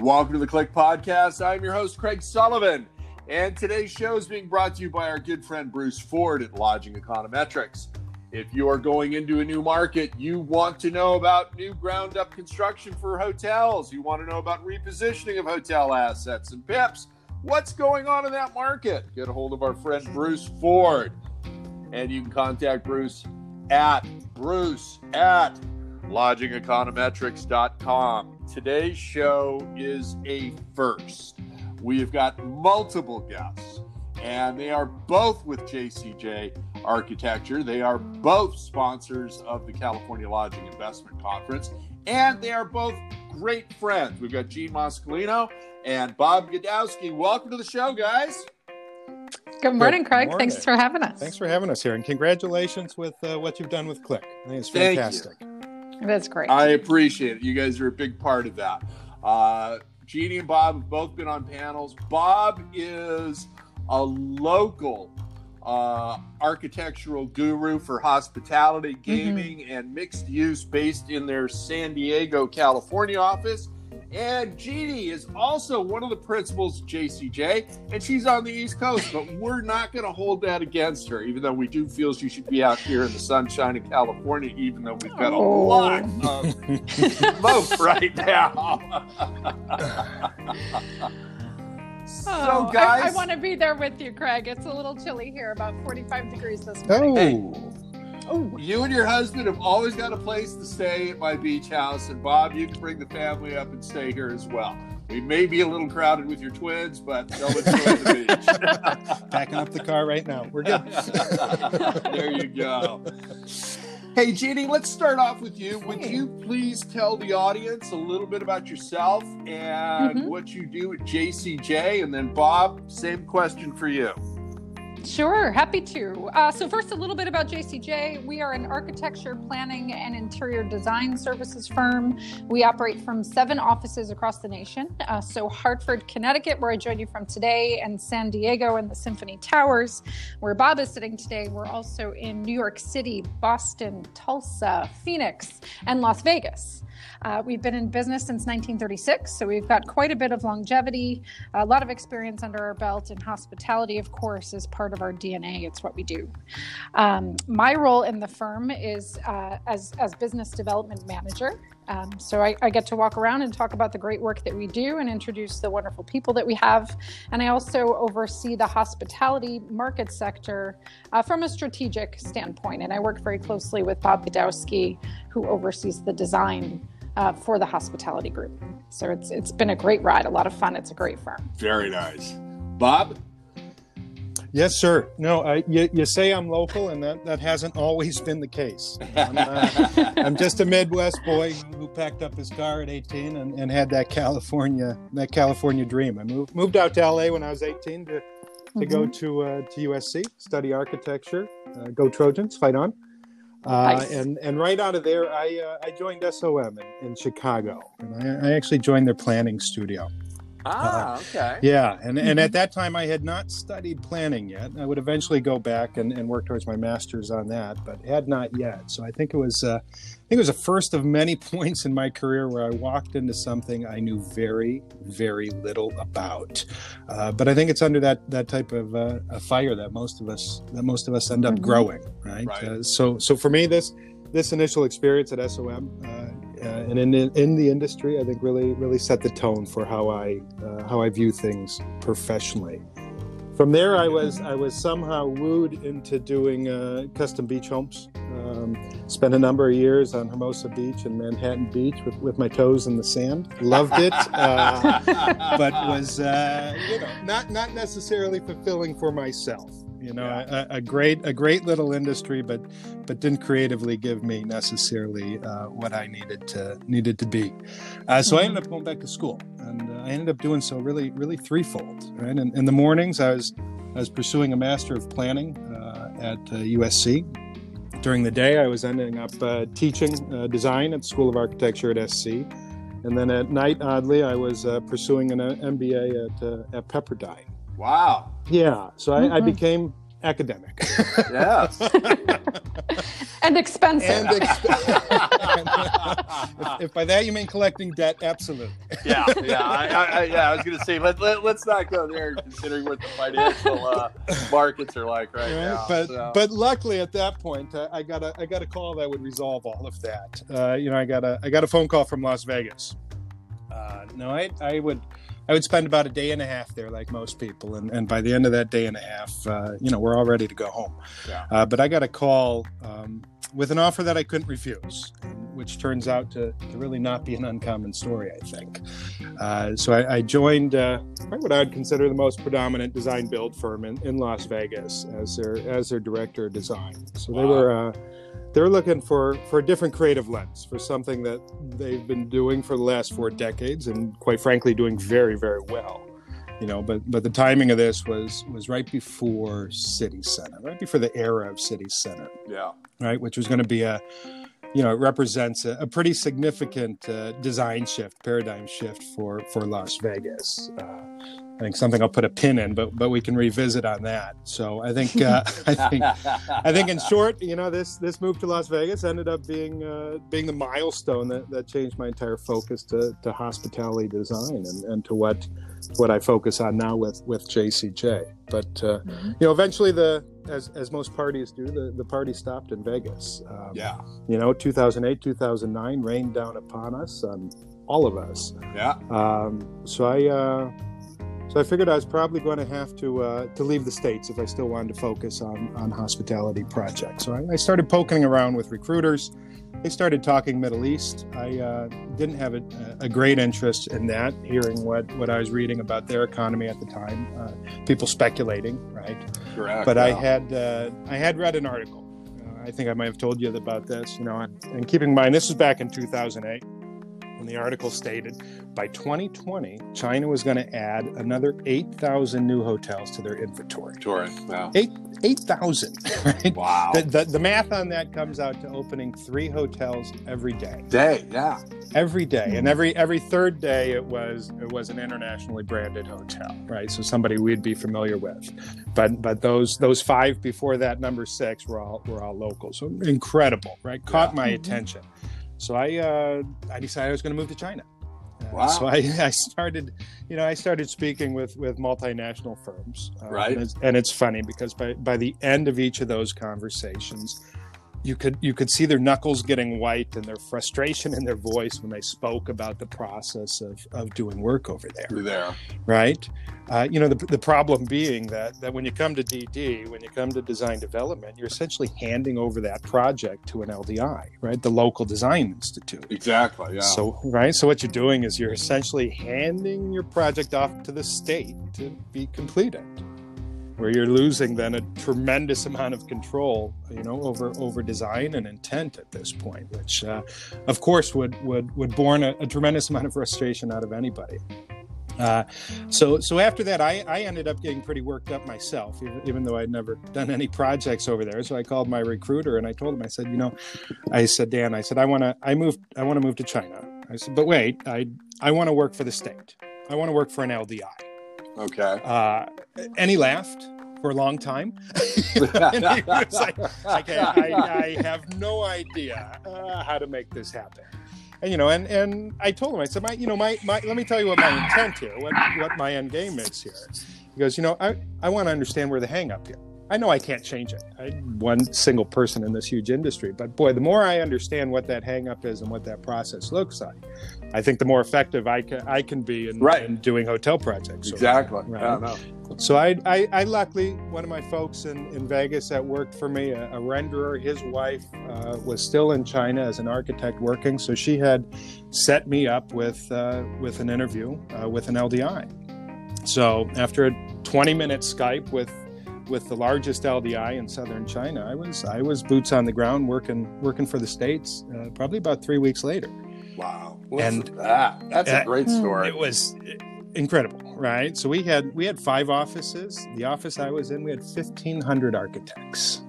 Welcome to the CLIC Podcast. I'm your host, Craig Sullivan, and today's show is being brought to you by our good friend Bruce Ford at Lodging Econometrics. If you are going into a new market, you want to know about new ground up construction for hotels, you want to know about repositioning of hotel assets and PIPs. What's going on in that market? Get a hold of our friend Bruce Ford. And you can contact Bruce at Bruce at lodgingeconometrics.com. Today's show is a first. We've got multiple guests, and they are both with JCJ Architecture. They are both sponsors of the California Lodging Investment Conference, and they are both great friends. We've got Jeanne Muscolino and Bob Gdowski. Welcome to the show, guys. Good morning, Good Craig. Morning. Thanks for having us. Thanks for having us here, and congratulations with uh, what you've done with CLIC. I think it's fantastic. That's great. I appreciate it. You guys are a big part of that. Uh, Jeannie and Bob have both been on panels. Bob is a local uh, architectural guru for hospitality, mm-hmm. gaming, mm-hmm. and mixed use based in their San Diego, California office. And Jeannie is also one of the principals of JCJ, and she's on the East Coast, but we're not going to hold that against her, even though we do feel she should be out here in the sunshine of California, even though we've got a oh. lot of smoke right now. so, oh, guys, I, I want to be there with you, Craig. It's a little chilly here, about 45 degrees this morning. Oh. Oh, you and your husband have always got a place to stay at my beach house, and Bob, you can bring the family up and stay here as well. We may be a little crowded with your twins, but they'll enjoy the beach. Packing up the car right now. We're good. there you go. Hey, Jeannie, let's start off with you. Would you please tell the audience a little bit about yourself and mm-hmm. what you do at JCJ? And then, Bob, same question for you. Sure, happy to. Uh, so, first, a little bit about JCJ. We are an architecture, planning, and interior design services firm. We operate from seven offices across the nation. Uh, so, Hartford, Connecticut, where I join you from today, and San Diego and the Symphony Towers, where Bob is sitting today. We're also in New York City, Boston, Tulsa, Phoenix, and Las Vegas. Uh, we've been in business since 1936, so we've got quite a bit of longevity, a lot of experience under our belt, and hospitality, of course, is part of our DNA. It's what we do. Um, my role in the firm is uh, as, as business development manager. Um, so I, I, get to walk around and talk about the great work that we do and introduce the wonderful people that we have. And I also oversee the hospitality market sector uh, from a strategic standpoint. And I work very closely with Bob Gdowski, who oversees the design uh, for the hospitality group. So it's it's been a great ride, a lot of fun. It's a great firm. Very nice, Bob. Yes, sir. No, I, you, you say I'm local, and that, that hasn't always been the case. I'm, uh, I'm, just a Midwest boy who packed up his car at 18 and, and had that California that California dream. I moved moved out to LA when I was 18 to to mm-hmm. go to uh, to USC, study architecture. Uh, go Trojans, fight on! Uh, nice. and and right out of there, I uh, I joined SOM in, in Chicago, and I, I, actually joined their planning studio. Ah, uh, okay. Yeah, and, and at that time I had not studied planning yet. I would eventually go back and, and work towards my master's on that, but had not yet. So I think it was uh, I think it was the first of many points in my career where I walked into something I knew very very little about. Uh, but I think it's under that that type of uh, a fire that most of us that most of us end up mm-hmm. growing, right? right. Uh, so so for me this this initial experience at SOM uh, and in in the industry, I think really really set the tone for how I uh, how I view things professionally. From there, I was I was somehow wooed into doing uh, custom beach homes. Um, spent a number of years on Hermosa Beach and Manhattan Beach with, with my toes in the sand. Loved it, uh, but was uh, you know not not necessarily fulfilling for myself you know yeah. a, a, great a great little industry but but didn't creatively give me necessarily uh, what i needed to needed to be. Uh, so i ended up going back to school and uh, i ended up doing so really really threefold right? And in the mornings i was i was pursuing a master of planning uh, at usc uh, during the day i was ending up uh, teaching design at the school of architecture at sc and then at night oddly i was pursuing an mba at, at pepperdine Wow. Yeah. So mm-hmm. I, I, mm-hmm. became academic. yes. and expensive. And if, if by that you mean collecting debt, absolutely. yeah, yeah, I, I, yeah. I was going to say let, let us not go there, considering what the financial uh, markets are like right, right? now. But so. but luckily at that point, I, I got a I got a call that would resolve all of that. Uh, you know, I got a I got a phone call from Las Vegas. Uh, no, I I would I would spend about a day and a half there, like most people, and, and by the end of that day and a half, uh, you know, we're all ready to go home. Yeah. Uh, but I got a call um, with an offer that I couldn't refuse, which turns out to, to really not be an uncommon story, I think. Uh, so I, I joined uh, what I would consider the most predominant design build firm in, in Las Vegas as their as their director of design. So they Wow. were uh, they were looking for for a different creative lens for something that they've been doing for the last four decades and quite frankly doing very very well you know but but the timing of this was was right before city center right before the era of city center. Yeah, right which was going to be a you know it represents a, a pretty significant uh, design shift paradigm shift for for las vegas uh, I think something I'll put a pin in, but but we can revisit on that. So I think uh, I think I think in short, you know, this this move to Las Vegas ended up being uh, being the milestone that, that changed my entire focus to, to hospitality design and, and to what what I focus on now with with JCJ. But uh, you know, eventually the as as most parties do, the, the party stopped in Vegas. Um, yeah, You know, 2008, 2009 rained down upon us, on all of us. yeah. Um, so I uh, so I figured I was probably going to have to uh, to leave the states if I still wanted to focus on on hospitality projects. So I, I started poking around with recruiters. They started talking Middle East. I uh, didn't have a, a great interest in that, hearing what what I was reading about their economy at the time. Uh, people speculating, right? Correct. but I had uh, I had read an article. Uh, I think I might have told you about this. You know, and, and keeping in mind this is back in 2008 when the article stated by 2020 China was going to add another 8,000 new hotels to their inventory. Tourist. Wow. 8,000, right? Wow. The, the, the math on that comes out to opening three hotels every day, Day. Yeah. every day, and every every third day it was it was an internationally branded hotel, right? So somebody we'd be familiar with, but but those those five before that, number six, were all were all local. So incredible, right? Caught Yeah. my Mhm. attention. So I uh, I decided I was going to move to China. Uh, Wow. So I, I started, you know, I started speaking with with multinational firms. Uh, Right. And it's, and it's funny because by by the end of each of those conversations, you could you could see their knuckles getting white and their frustration in their voice when they spoke about the process of of doing work over there You're there. right? Uh, you know, the, the problem being that that when you come to DD, when you come to design development, you're essentially handing over that project to an LDI, right? The local design institute. Exactly. Yeah. So, right. So what you're doing is you're essentially handing your project off to the state to be completed, where you're losing then a tremendous amount of control, you know, over over design and intent at this point, which, uh, of course, would would would born a, a tremendous amount of frustration out of anybody. Uh, so, so after that, I, I ended up getting pretty worked up myself, even, even though I'd never done any projects over there. So I called my recruiter and I told him, I said, you know, I said, Dan, I said, I want to, I moved, I want to move to China. I said, but wait, I, I want to work for the state. I want to work for an LDI. Okay. Uh, and he laughed for a long time. like, I, I have no idea uh, how to make this happen. And you know, and and I told him, I said, my, you know, my, my let me tell you what my intent here, what what my end game is here. He goes, you know, I I want to understand where the hang up here. I know I can't change it. I'm one single person in this huge industry, but boy, the more I understand what that hang up is and what that process looks like, I think the more effective I can I can be in, Right. in doing hotel projects. Exactly. Yeah, right? no. So I, I, I luckily, one of my folks in, in Vegas that worked for me, a, a renderer, his wife uh, was still in China as an architect working. So she had set me up with, uh, with an interview uh, with an LDI. So after a 20 minute Skype with, with the largest LDI in southern China, I was, I was boots on the ground working, working for the States uh, probably about three weeks later. Wow. And- that? That's a great story. It was incredible, right? So we had we had five offices. The office I was in, we had fifteen hundred architects.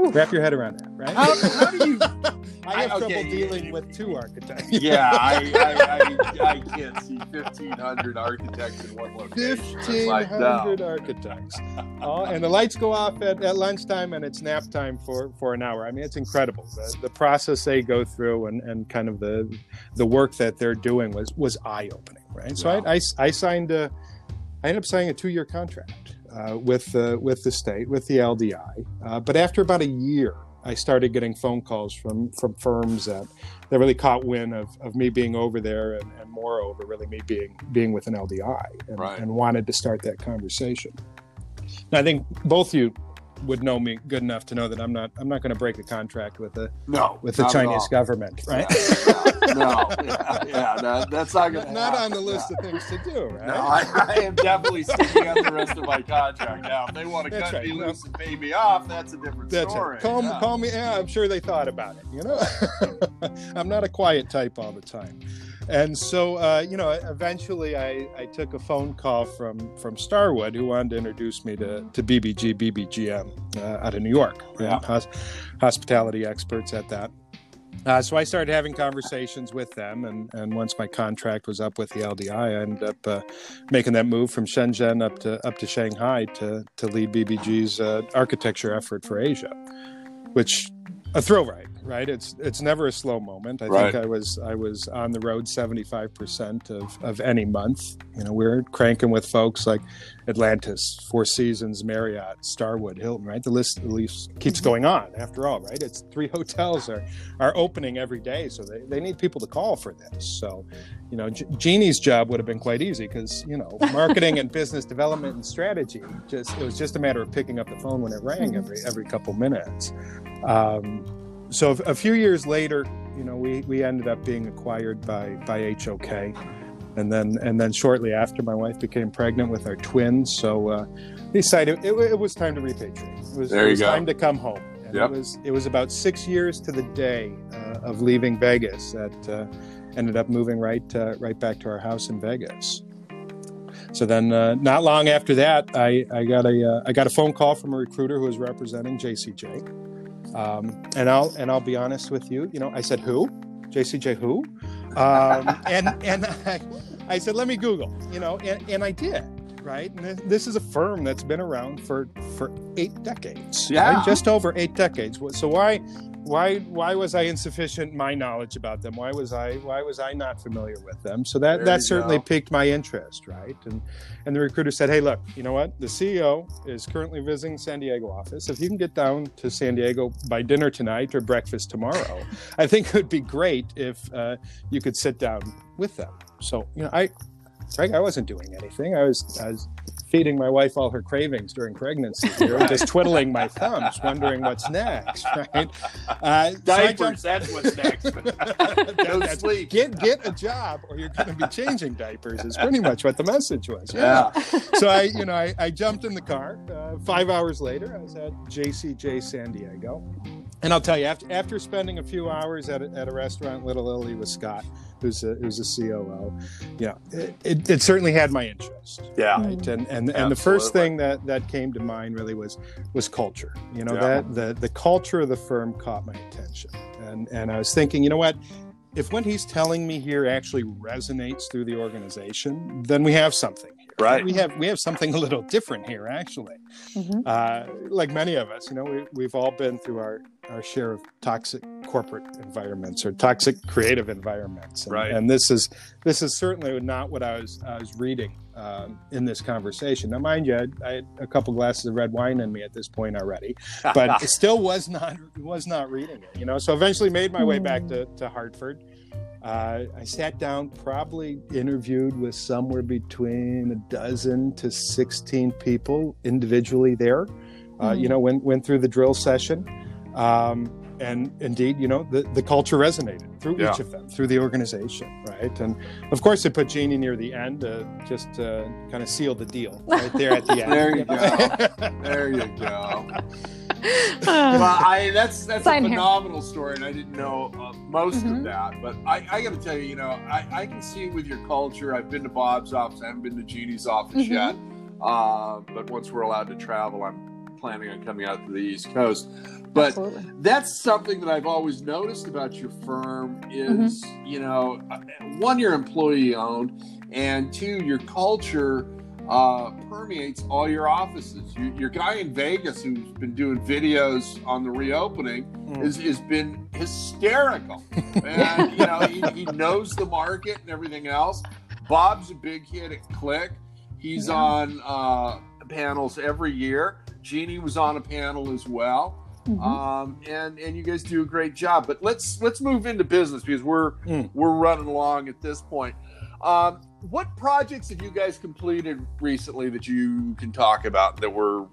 Oof. Wrap your head around that, right? How, how do you? I have I- trouble okay, dealing with two architects. Yeah, I, I, I, I can't see fifteen hundred architects in one location. Fifteen hundred like, no. architects, oh, and the lights go off at, at lunchtime, and it's nap time for, for an hour. I mean, it's incredible the, the process they go through, and, and kind of the the work that they're doing was was eye opening, right? So Wow. I, I, I signed a, I ended up signing a two year contract uh, with the with the state with the LDI, uh, but after about a year, I started getting phone calls from from firms that that really caught wind of, of me being over there and, and moreover really me being being with an LDI and, Right. and wanted to start that conversation. And I think both you would know me good enough to know that I'm not I'm not going to break a contract with the No, with the Chinese government, right? Yeah, yeah, no, yeah, yeah, that- that's not going to not on the list of things to do, right? No, I, I am definitely sticking on the rest of my contract now. If they want to That's cut right. me No. loose and pay me off, that's a different That's story. it. Call, yeah. call me. Yeah, I'm sure they thought about it. You know, I'm not a quiet type all the time. And so, uh, you know, eventually I, I took a phone call from from Starwood, who wanted to introduce me to, to BBG, BBGM uh, out of New York, right? Yeah. Hos- hospitality experts at that. Uh, so I started having conversations with them, and, and once my contract was up with the LDI, I ended up uh, making that move from Shenzhen up to up to Shanghai to to lead BBG's uh, architecture effort for Asia, which a thrill ride, right? It's it's never a slow moment. I Right. think I was I was on the road seventy five percent of of any month. You know, we're cranking with folks like Atlantis, Four Seasons, Marriott, Starwood, Hilton, right? The list, the list keeps going on. After all, right? It's three hotels are are opening every day, so they, they need people to call for this. So, you know, G- Jeannie's job would have been quite easy because you know, marketing and business development and strategy just it was just a matter of picking up the phone when it rang every every couple minutes. Um, so a few years later, you know, we, we ended up being acquired by by HOK, and then and then shortly after, my wife became pregnant with our twins. So uh, we decided it, it was time to repatriate. It was, There it was time to come home. And Yep. it was it was about six years to the day uh, of leaving Vegas that uh, ended up moving right uh, right back to our house in Vegas. So then, uh, not long after that, I, I got a uh, I got a phone call from a recruiter who was representing JCJ, um, and I'll and I'll be honest with you, you know, I said who, JCJ who, um, and and I, I said let me Google, you know, and, and I did, right? And this- this is a firm that's been around for for eight decades, Yeah. right? just over eight decades. So why why why was I insufficient my knowledge about them? Why was I why was I not familiar with them? So that There that certainly go. piqued my interest, right? And and the recruiter said, "Hey, look, you know what? The CEO is currently visiting San Diego office. If you can get down to San Diego by dinner tonight or breakfast tomorrow, I think it would be great if uh, you could sit down with them." So you know, I. Greg, I wasn't doing anything. I was, I was feeding my wife all her cravings during pregnancy, just twiddling my thumbs, wondering what's next. Right? Uh, Diapers, jumped- that's what's next. no sleep. Get get a job, or you're going to be changing diapers. Is pretty much what the message was. Yeah. Yeah. So I, you know, I, I jumped in the car. Uh, five hours later, I was at JCJ San Diego, and I'll tell you, after after spending a few hours at a, at a restaurant, in Little Italy with Scott, who's a, who's a COO, you know, it, it, it certainly had my interest. Yeah. Right. Mm-hmm. And and, and the first thing that, that came to mind really was was culture. You know, Yeah. that the the culture of the firm caught my attention. And and I was thinking, you know what? If what he's telling me here actually resonates through the organization, then we have something here. Right. We have we have something a little different here, actually. Mhm. Uh, like many of us, you know, we, we've all been through our, our share of toxic corporate environments or toxic creative environments. And, Right. and this is this is certainly not what I was I was reading um, in this conversation. Now, mind you, I had, I had a couple glasses of red wine in me at this point already, but it still was not was not reading it. You know, so eventually made my way back to, to Hartford. Uh, I sat down, probably interviewed with somewhere between a dozen to 16 people individually there. Uh, Mhm. You know, went, went through the drill session. Um, and indeed, you know, the, the culture resonated through Yeah. each of them, through the organization, right? And of course, it put Jeannie near the end to just uh, kind of seal the deal right there at the end. There you go. There you go. Uh, well, I that's that's Same a here. phenomenal story, and I didn't know uh, most Mhm. of that. But I, I got to tell you, you know, I, I can see with your culture. I've been to Bob's office. I haven't been to Jeannie's office Mhm. yet. Uh, but once we're allowed to travel, I'm planning on coming out to the East Coast. But Absolutely. that's something that I've always noticed about your firm is, you know, uh, one, you're employee owned, and two, your culture uh, permeates all your offices. You, your guy in Vegas who's been doing videos on the reopening Mm. is has been hysterical, and you know he, he knows the market and everything else. Bob's a big hit at CLIC. He's Yeah. on uh, panels every year. Jeannie was on a panel as well Mhm. um, and and you guys do a great job. But let's let's move into business because we're Mm. we're running along at this point. Um, what projects have you guys completed recently that you can talk about that were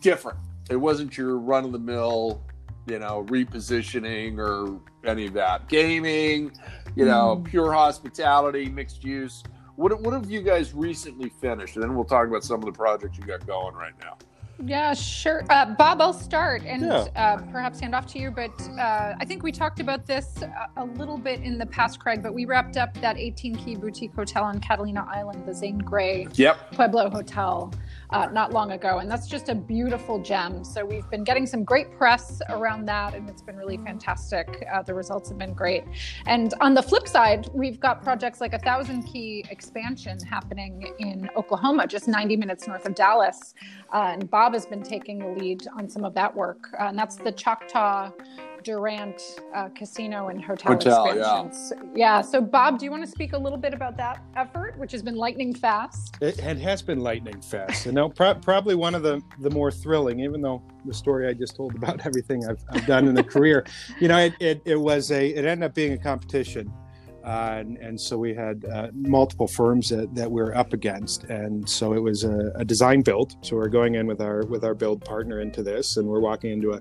different? It wasn't your run of the mill, you know, repositioning or any of that. Gaming, you know, Mm. pure hospitality, mixed use. What what have you guys recently finished? And then we'll talk about some of the projects you got going right now. Yeah, sure. Uh, Bob, I'll start and Yeah. uh, perhaps hand off to you. But uh, I think we talked about this a, a little bit in the past, Craig. But we wrapped up that 18 key boutique hotel on Catalina Island, the Zane Grey Yep. Pueblo Hotel, uh, not long ago. And that's just a beautiful gem. So we've been getting some great press around that, and it's been really fantastic. Uh, the results have been great. And on the flip side, we've got projects like a thousand key expansion happening in Oklahoma, just 90 minutes north of Dallas. Uh, and Bob has been taking the lead on some of that work. Uh, and that's the Choctaw Durant uh, Casino and Hotel, Hotel, yeah. expansions. Yeah. So, Bob, do you want to speak a little bit about that effort, which has been lightning fast? It, it has been lightning fast, you know, pro- probably one of the the more thrilling. Even though the story I just told about everything I've, I've done in the career, you know, it, it it was a it ended up being a competition, uh, and, and so we had uh, multiple firms that, that we were up against, and so it was a, a design build. So we're going in with our with our build partner into this, and we're walking into a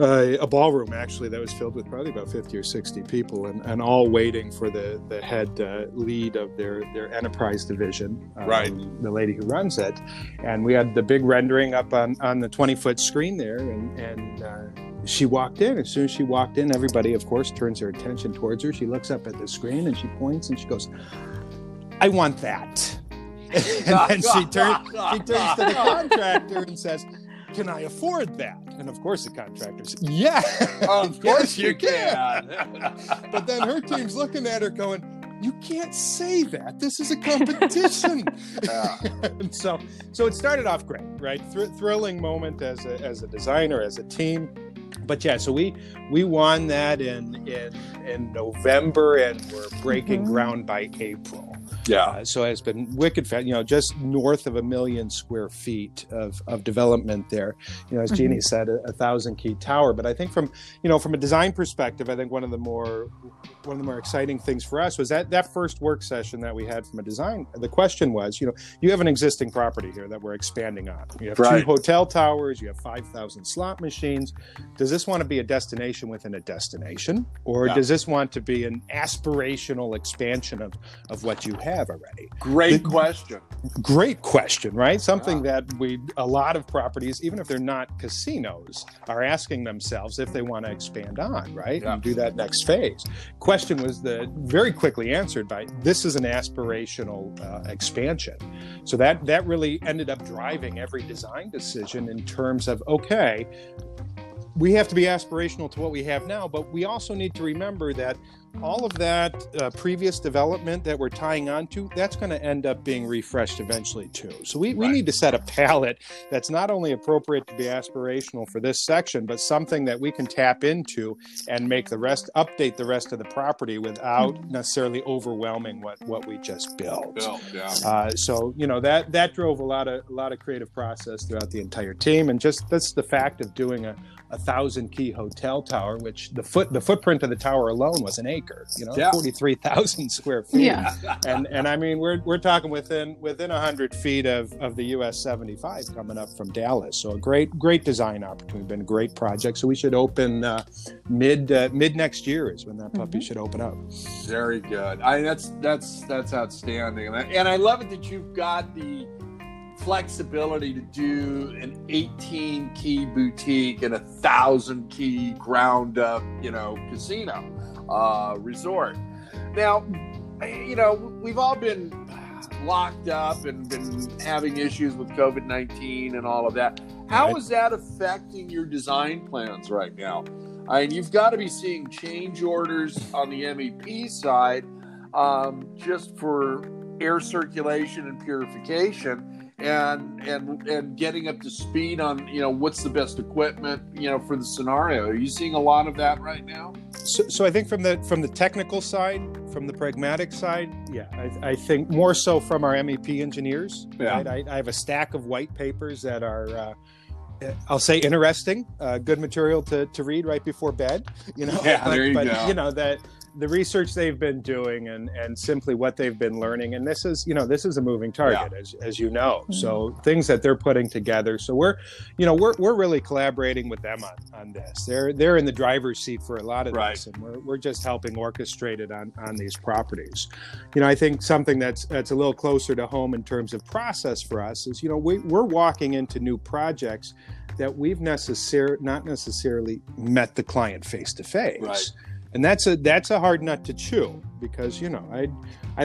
uh, a ballroom actually that was filled with probably about 50 or 60 people and, and all waiting for the, the head uh, lead of their, their enterprise division um, Right. the lady who runs it. And we had the big rendering up on, on the 20 foot screen there and, and uh, she walked in. As soon as she walked in everybody of course turns their attention towards her. She looks up at the screen and she points and she goes i want that. And then she turns she turns to the contractor and says can I afford that? And of course, the contractor's, Yeah, Of course you can. but then her team's looking at her going, You can't say that. This is a competition. Yeah. and so, so it started off great, right? Thr- thrilling moment as a, as a designer, as a team. But yeah, so we we won that in in in November, and we're breaking Mhm. ground by April. Yeah. Uh, so it's been wicked fast, you know, just north of a million square feet of, of development there. You know, as Jeannie said, a, a thousand key tower. But I think from, you know, from a design perspective, I think one of the more one of the more exciting things for us was that that first work session that we had from a design. The question was, you know, you have an existing property here that we're expanding on. You have Right. two hotel towers, you have five thousand slot machines. Does this want to be a destination within a destination, or Yeah. does this want to be an aspirational expansion of of what you have already? Great The- question. Great question, right? Something that we a lot of properties, even if they're not casinos, are asking themselves if they want to expand on, right? Yeah. And do that next phase. Question was the very quickly answered by this is an aspirational uh, expansion. So that that really ended up driving every design decision in terms of okay, we have to be aspirational to what we have now, but we also need to remember that all of that uh, previous development that we're tying onto, that's going to end up being refreshed eventually too. So we, we Right. need to set a palette that's not only appropriate to be aspirational for this section, but something that we can tap into and make the rest, update the rest of the property without necessarily overwhelming what, what we just built. Bill, yeah. Uh, so you know that that drove a lot of a lot of creative process throughout the entire team, and just that's the fact of doing a, a thousand key hotel tower, which the foot the footprint of the tower alone was an acre, you know, Yeah. forty three thousand square feet. Yeah. And and I mean we're we're talking within within hundred feet of, of the US seventy five coming up from Dallas. So a great great design opportunity, been a great project. So we should open uh, mid uh, mid next year is when that puppy Mhm. should open up. Very good. I that's that's that's outstanding, and I, and I love it that you've got the flexibility to do an 18 key boutique and a thousand key ground up, you know, casino uh, resort. Now, you know, we've all been locked up and been having issues with COVID 19 and all of that. How is that affecting your design plans right now? I mean, you've got to be seeing change orders on the MEP side um, just for air circulation and purification. And, and and getting up to speed on you know what's the best equipment you know for the scenario. Are you seeing a lot of that right now? So, so I think from the from the technical side, from the pragmatic side, yeah, I, I think more so from our MEP engineers. Yeah. right? I, I have a stack of white papers that are, uh, I'll say, interesting, uh, good material to, to read right before bed. You know, Yeah, but, there you but, go. You know that the research they've been doing and and simply what they've been learning, and this is you know this is a moving target as as you know. Mm-hmm. So things that they're putting together. So we're you know we're, we're really collaborating with them on, on this they're they're in the driver's seat for a lot of Right. this and we're, we're just helping orchestrate it on on these properties you know i think something that's that's a little closer to home in terms of process for us is you know we, we're walking into new projects that we've necessar- not necessarily met the client face to face Right. And that's a that's a hard nut to chew because you know I,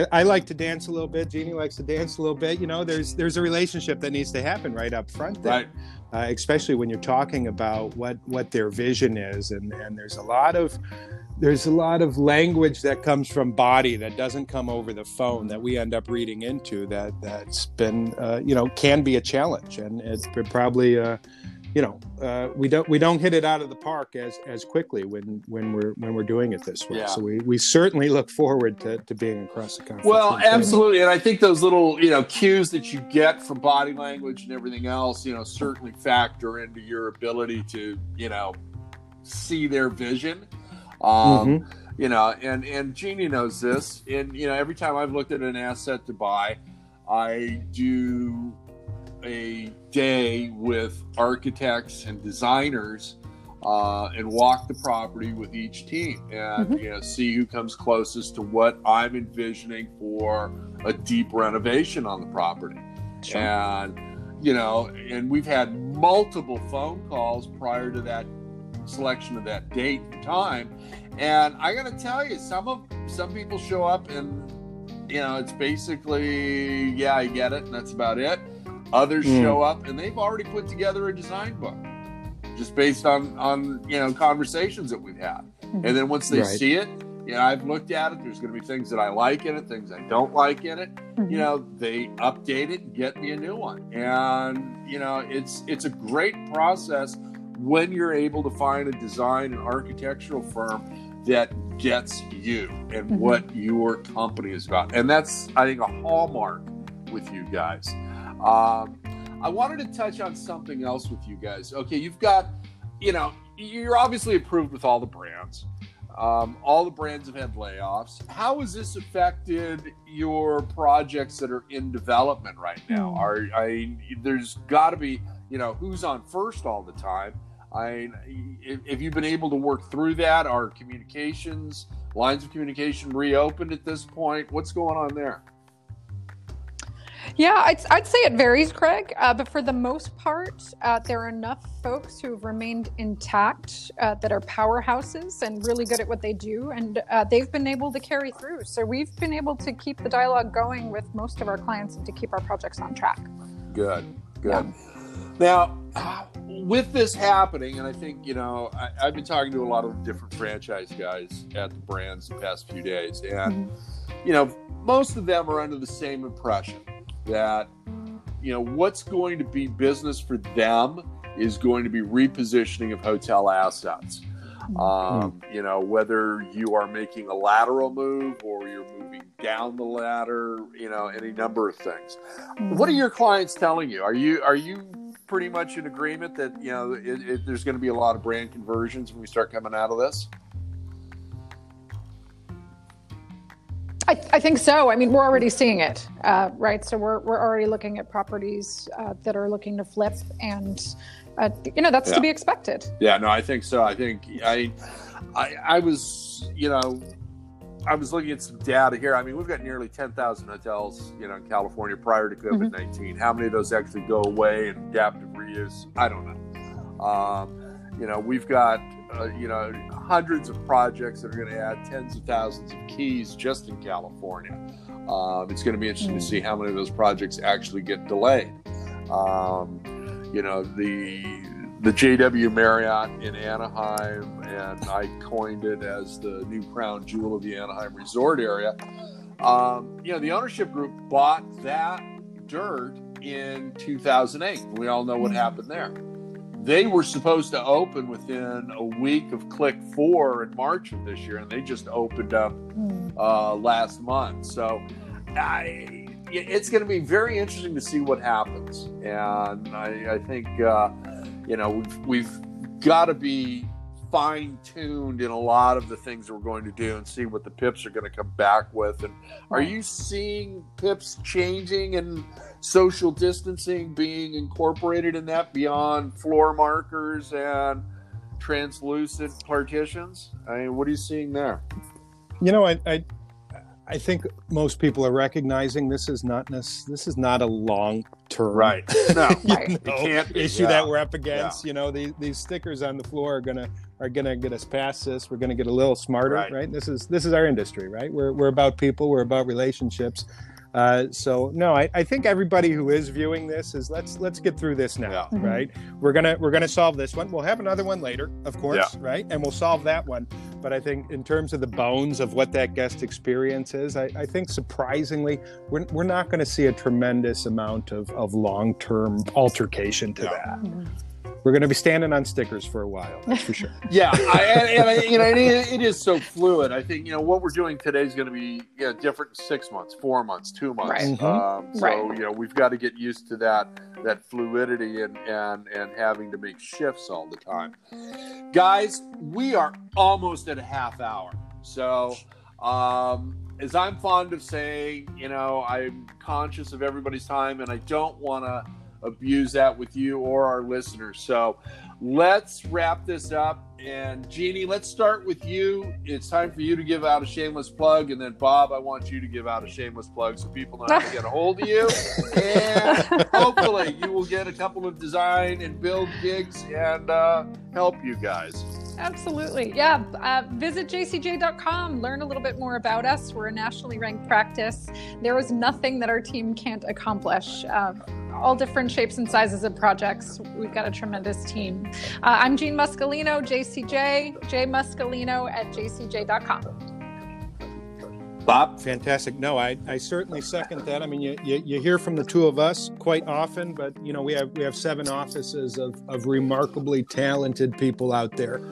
I I like to dance a little bit. Jeannie likes to dance a little bit. You know, there's there's a relationship that needs to happen right up front there, Right. uh, especially when you're talking about what what their vision is, and and there's a lot of there's a lot of language that comes from body that doesn't come over the phone that we end up reading into that that's been uh, you know can be a challenge and it's probably uh, you know uh, we don't we don't hit it out of the park as as quickly when when we're when we're doing it this way. Yeah. so we we certainly look forward to, to being across the conference Well, absolutely, and I think those little you know cues that you get from body language and everything else, you know, certainly factor into your ability to you know see their vision. Um, You know, and and Jeannie knows this, and you know, every time I've looked at an asset to buy, I do a day with architects and designers uh, and walk the property with each team and you know see who comes closest to what I'm envisioning for a deep renovation on the property. Sure. And you know, and we've had multiple phone calls prior to that selection of that date and time. And I got to tell you, some of some people show up and you know it's basically yeah, I get it, and that's about it. Others Mm. show up and they've already put together a design book just based on on you know conversations that we've had. And then once they Right. see it, you know, I've looked at it. There's going to be things that I like in it, things I don't like in it Mhm. you know they update it and get me a new one and you know it's it's a great process when you're able to find a design and architectural firm that gets you and Mhm. what your company is about and that's i think a hallmark with you guys um, i wanted to touch on something else with you guys okay you've got you know you're obviously approved with all the brands um, all the brands have had layoffs. How has this affected your projects that are in development right now? Hmm. Are I? There's got to be, you know, who's on first all the time. I, if you've been able to work through that, are communications lines of communication reopened at this point? What's going on there? Yeah, I'd, I'd say it varies, Craig. Uh, but for the most part, uh, there are enough folks who have remained intact uh, that are powerhouses and really good at what they do, and uh, they've been able to carry through. So we've been able to keep the dialogue going with most of our clients and to keep our projects on track. Good, good. Now, with this happening, and I think you know, I, I've been talking to a lot of different franchise guys at the brands the past few days, and you know, most of them are under the same impression that you know what's going to be business for them is going to be repositioning of hotel assets. Um, you know, whether you are making a lateral move or you're moving down the ladder, you know, any number of things. What are your clients telling you? Are you are you pretty much in agreement that you know it, it, there's going to be a lot of brand conversions when we start coming out of this? I, I think so. I mean, we're already seeing it, uh, right? So we're, we're already looking at properties uh, that are looking to flip, and uh, you know that's Yeah. to be expected. Yeah, no, I think so. I think I, I, I was, you know, I was looking at some data here. I mean, we've got nearly ten thousand hotels, you know, in California prior to COVID 19 How many of those actually go away and adaptive reuse? I don't know. Um, you know, we've got uh, you know hundreds of projects that are going to add tens of thousands of keys just in California. Um, it's going to be interesting mm. to see how many of those projects actually get delayed. Um, you know, the the JW Marriott in Anaheim, and I coined it as the new crown jewel of the Anaheim resort area. Um, you know, the ownership group bought that dirt in 2008. We all know what happened there. They were supposed to open within a week of CLIC 4 in March of this year, and they just opened up hmm. uh, last month. So I, it's going to be very interesting to see what happens. And I, I think, uh, you know, we've, we've got to be fine tuned in a lot of the things that we're going to do and see what the pips are going to come back with. And are you seeing pips changing and social distancing being incorporated in that beyond floor markers and translucent partitions? I mean, what are you seeing there? You know, I, I I think most people are recognizing this is not this is not a long term right. No, you know, issue yeah. that we're up against. Yeah. You know, these these stickers on the floor are gonna are gonna get us past this. We're gonna get a little smarter, right? right? This is this is our industry, right? We're we're about people. We're about relationships. Uh, so no, I, I, think everybody who is viewing this is let's let's get through this now, yeah. Mm-hmm. right? We're gonna we're gonna solve this one. We'll have another one later, of course, yeah. right? And we'll solve that one. But I think in terms of the bones of what that guest experience is, I, I think surprisingly, we're, we're not going to see a tremendous amount of, of long term altercation to yeah. that. We're going to be standing on stickers for a while. That's for sure. yeah, I, and, and, you know, it, it is so fluid. I think you know what we're doing today is going to be you know, different six months, four months, two months. Right. Mm-hmm. Um, so right. you know, we've got to get used to that that fluidity and and and having to make shifts all the time. Guys, we are almost at a half hour, so. Um, as I'm fond of saying, you know, I'm conscious of everybody's time and I don't want to abuse that with you or our listeners. So let's wrap this up. And Jeannie, let's start with you. It's time for you to give out a shameless plug. And then, Bob, I want you to give out a shameless plug so people know how to get a hold of you. and hopefully, you will get a couple of design and build gigs and uh, help you guys. Absolutely. Yeah. Uh, visit jcj.com, learn a little bit more about us. We're a nationally ranked practice. There is nothing that our team can't accomplish. Uh, all different shapes and sizes of projects. We've got a tremendous team. Uh, I'm Jeanne Muscolino, JCJ, jmuscolino at jcj.com. Bob? Fantastic. No, I, I certainly second that. I mean, you, you, you, hear from the two of us quite often, but you know, we have we have seven offices of, of remarkably talented people out there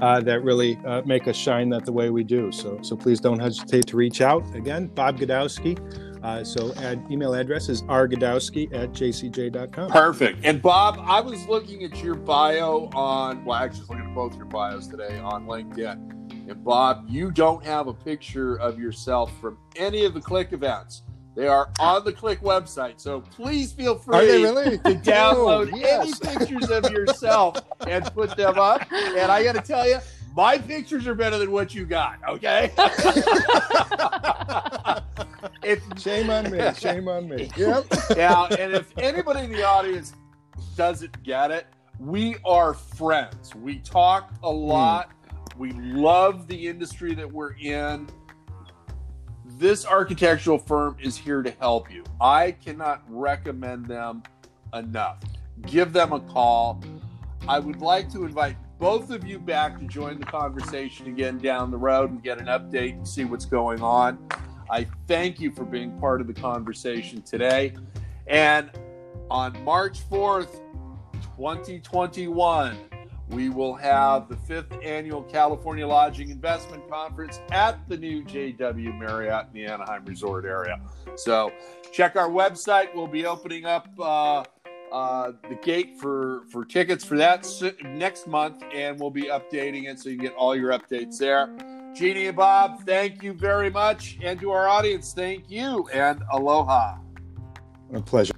uh, that really uh, make us shine that the way we do. So so please don't hesitate to reach out. Again, Bob Gdowski. Uh, so ad, email address is rgdowski at jcj.com. Perfect. And Bob, I was looking at your bio on, well, actually looking at both your bios today on LinkedIn. And Bob, you don't have a picture of yourself from any of the CLIC events. They are on the CLIC website, so please feel free really? to download oh, yes. any pictures of yourself and put them up. And I got to tell you, my pictures are better than what you got. Okay. if, shame on me. Shame on me. Yep. Yeah, and if anybody in the audience doesn't get it, we are friends. We talk a hmm. lot. We love the industry that we're in. This architectural firm is here to help you. I cannot recommend them enough. Give them a call. I would like to invite both of you back to join the conversation again down the road and get an update and see what's going on. I thank you for being part of the conversation today. And on March 4th, 2021, we will have the fifth annual California Lodging Investment Conference at the new JW Marriott in the Anaheim Resort area. So check our website. We'll be opening up uh, uh, the gate for, for tickets for that next month, and we'll be updating it so you can get all your updates there. Jeannie and Bob, thank you very much. And to our audience, thank you and aloha. A pleasure.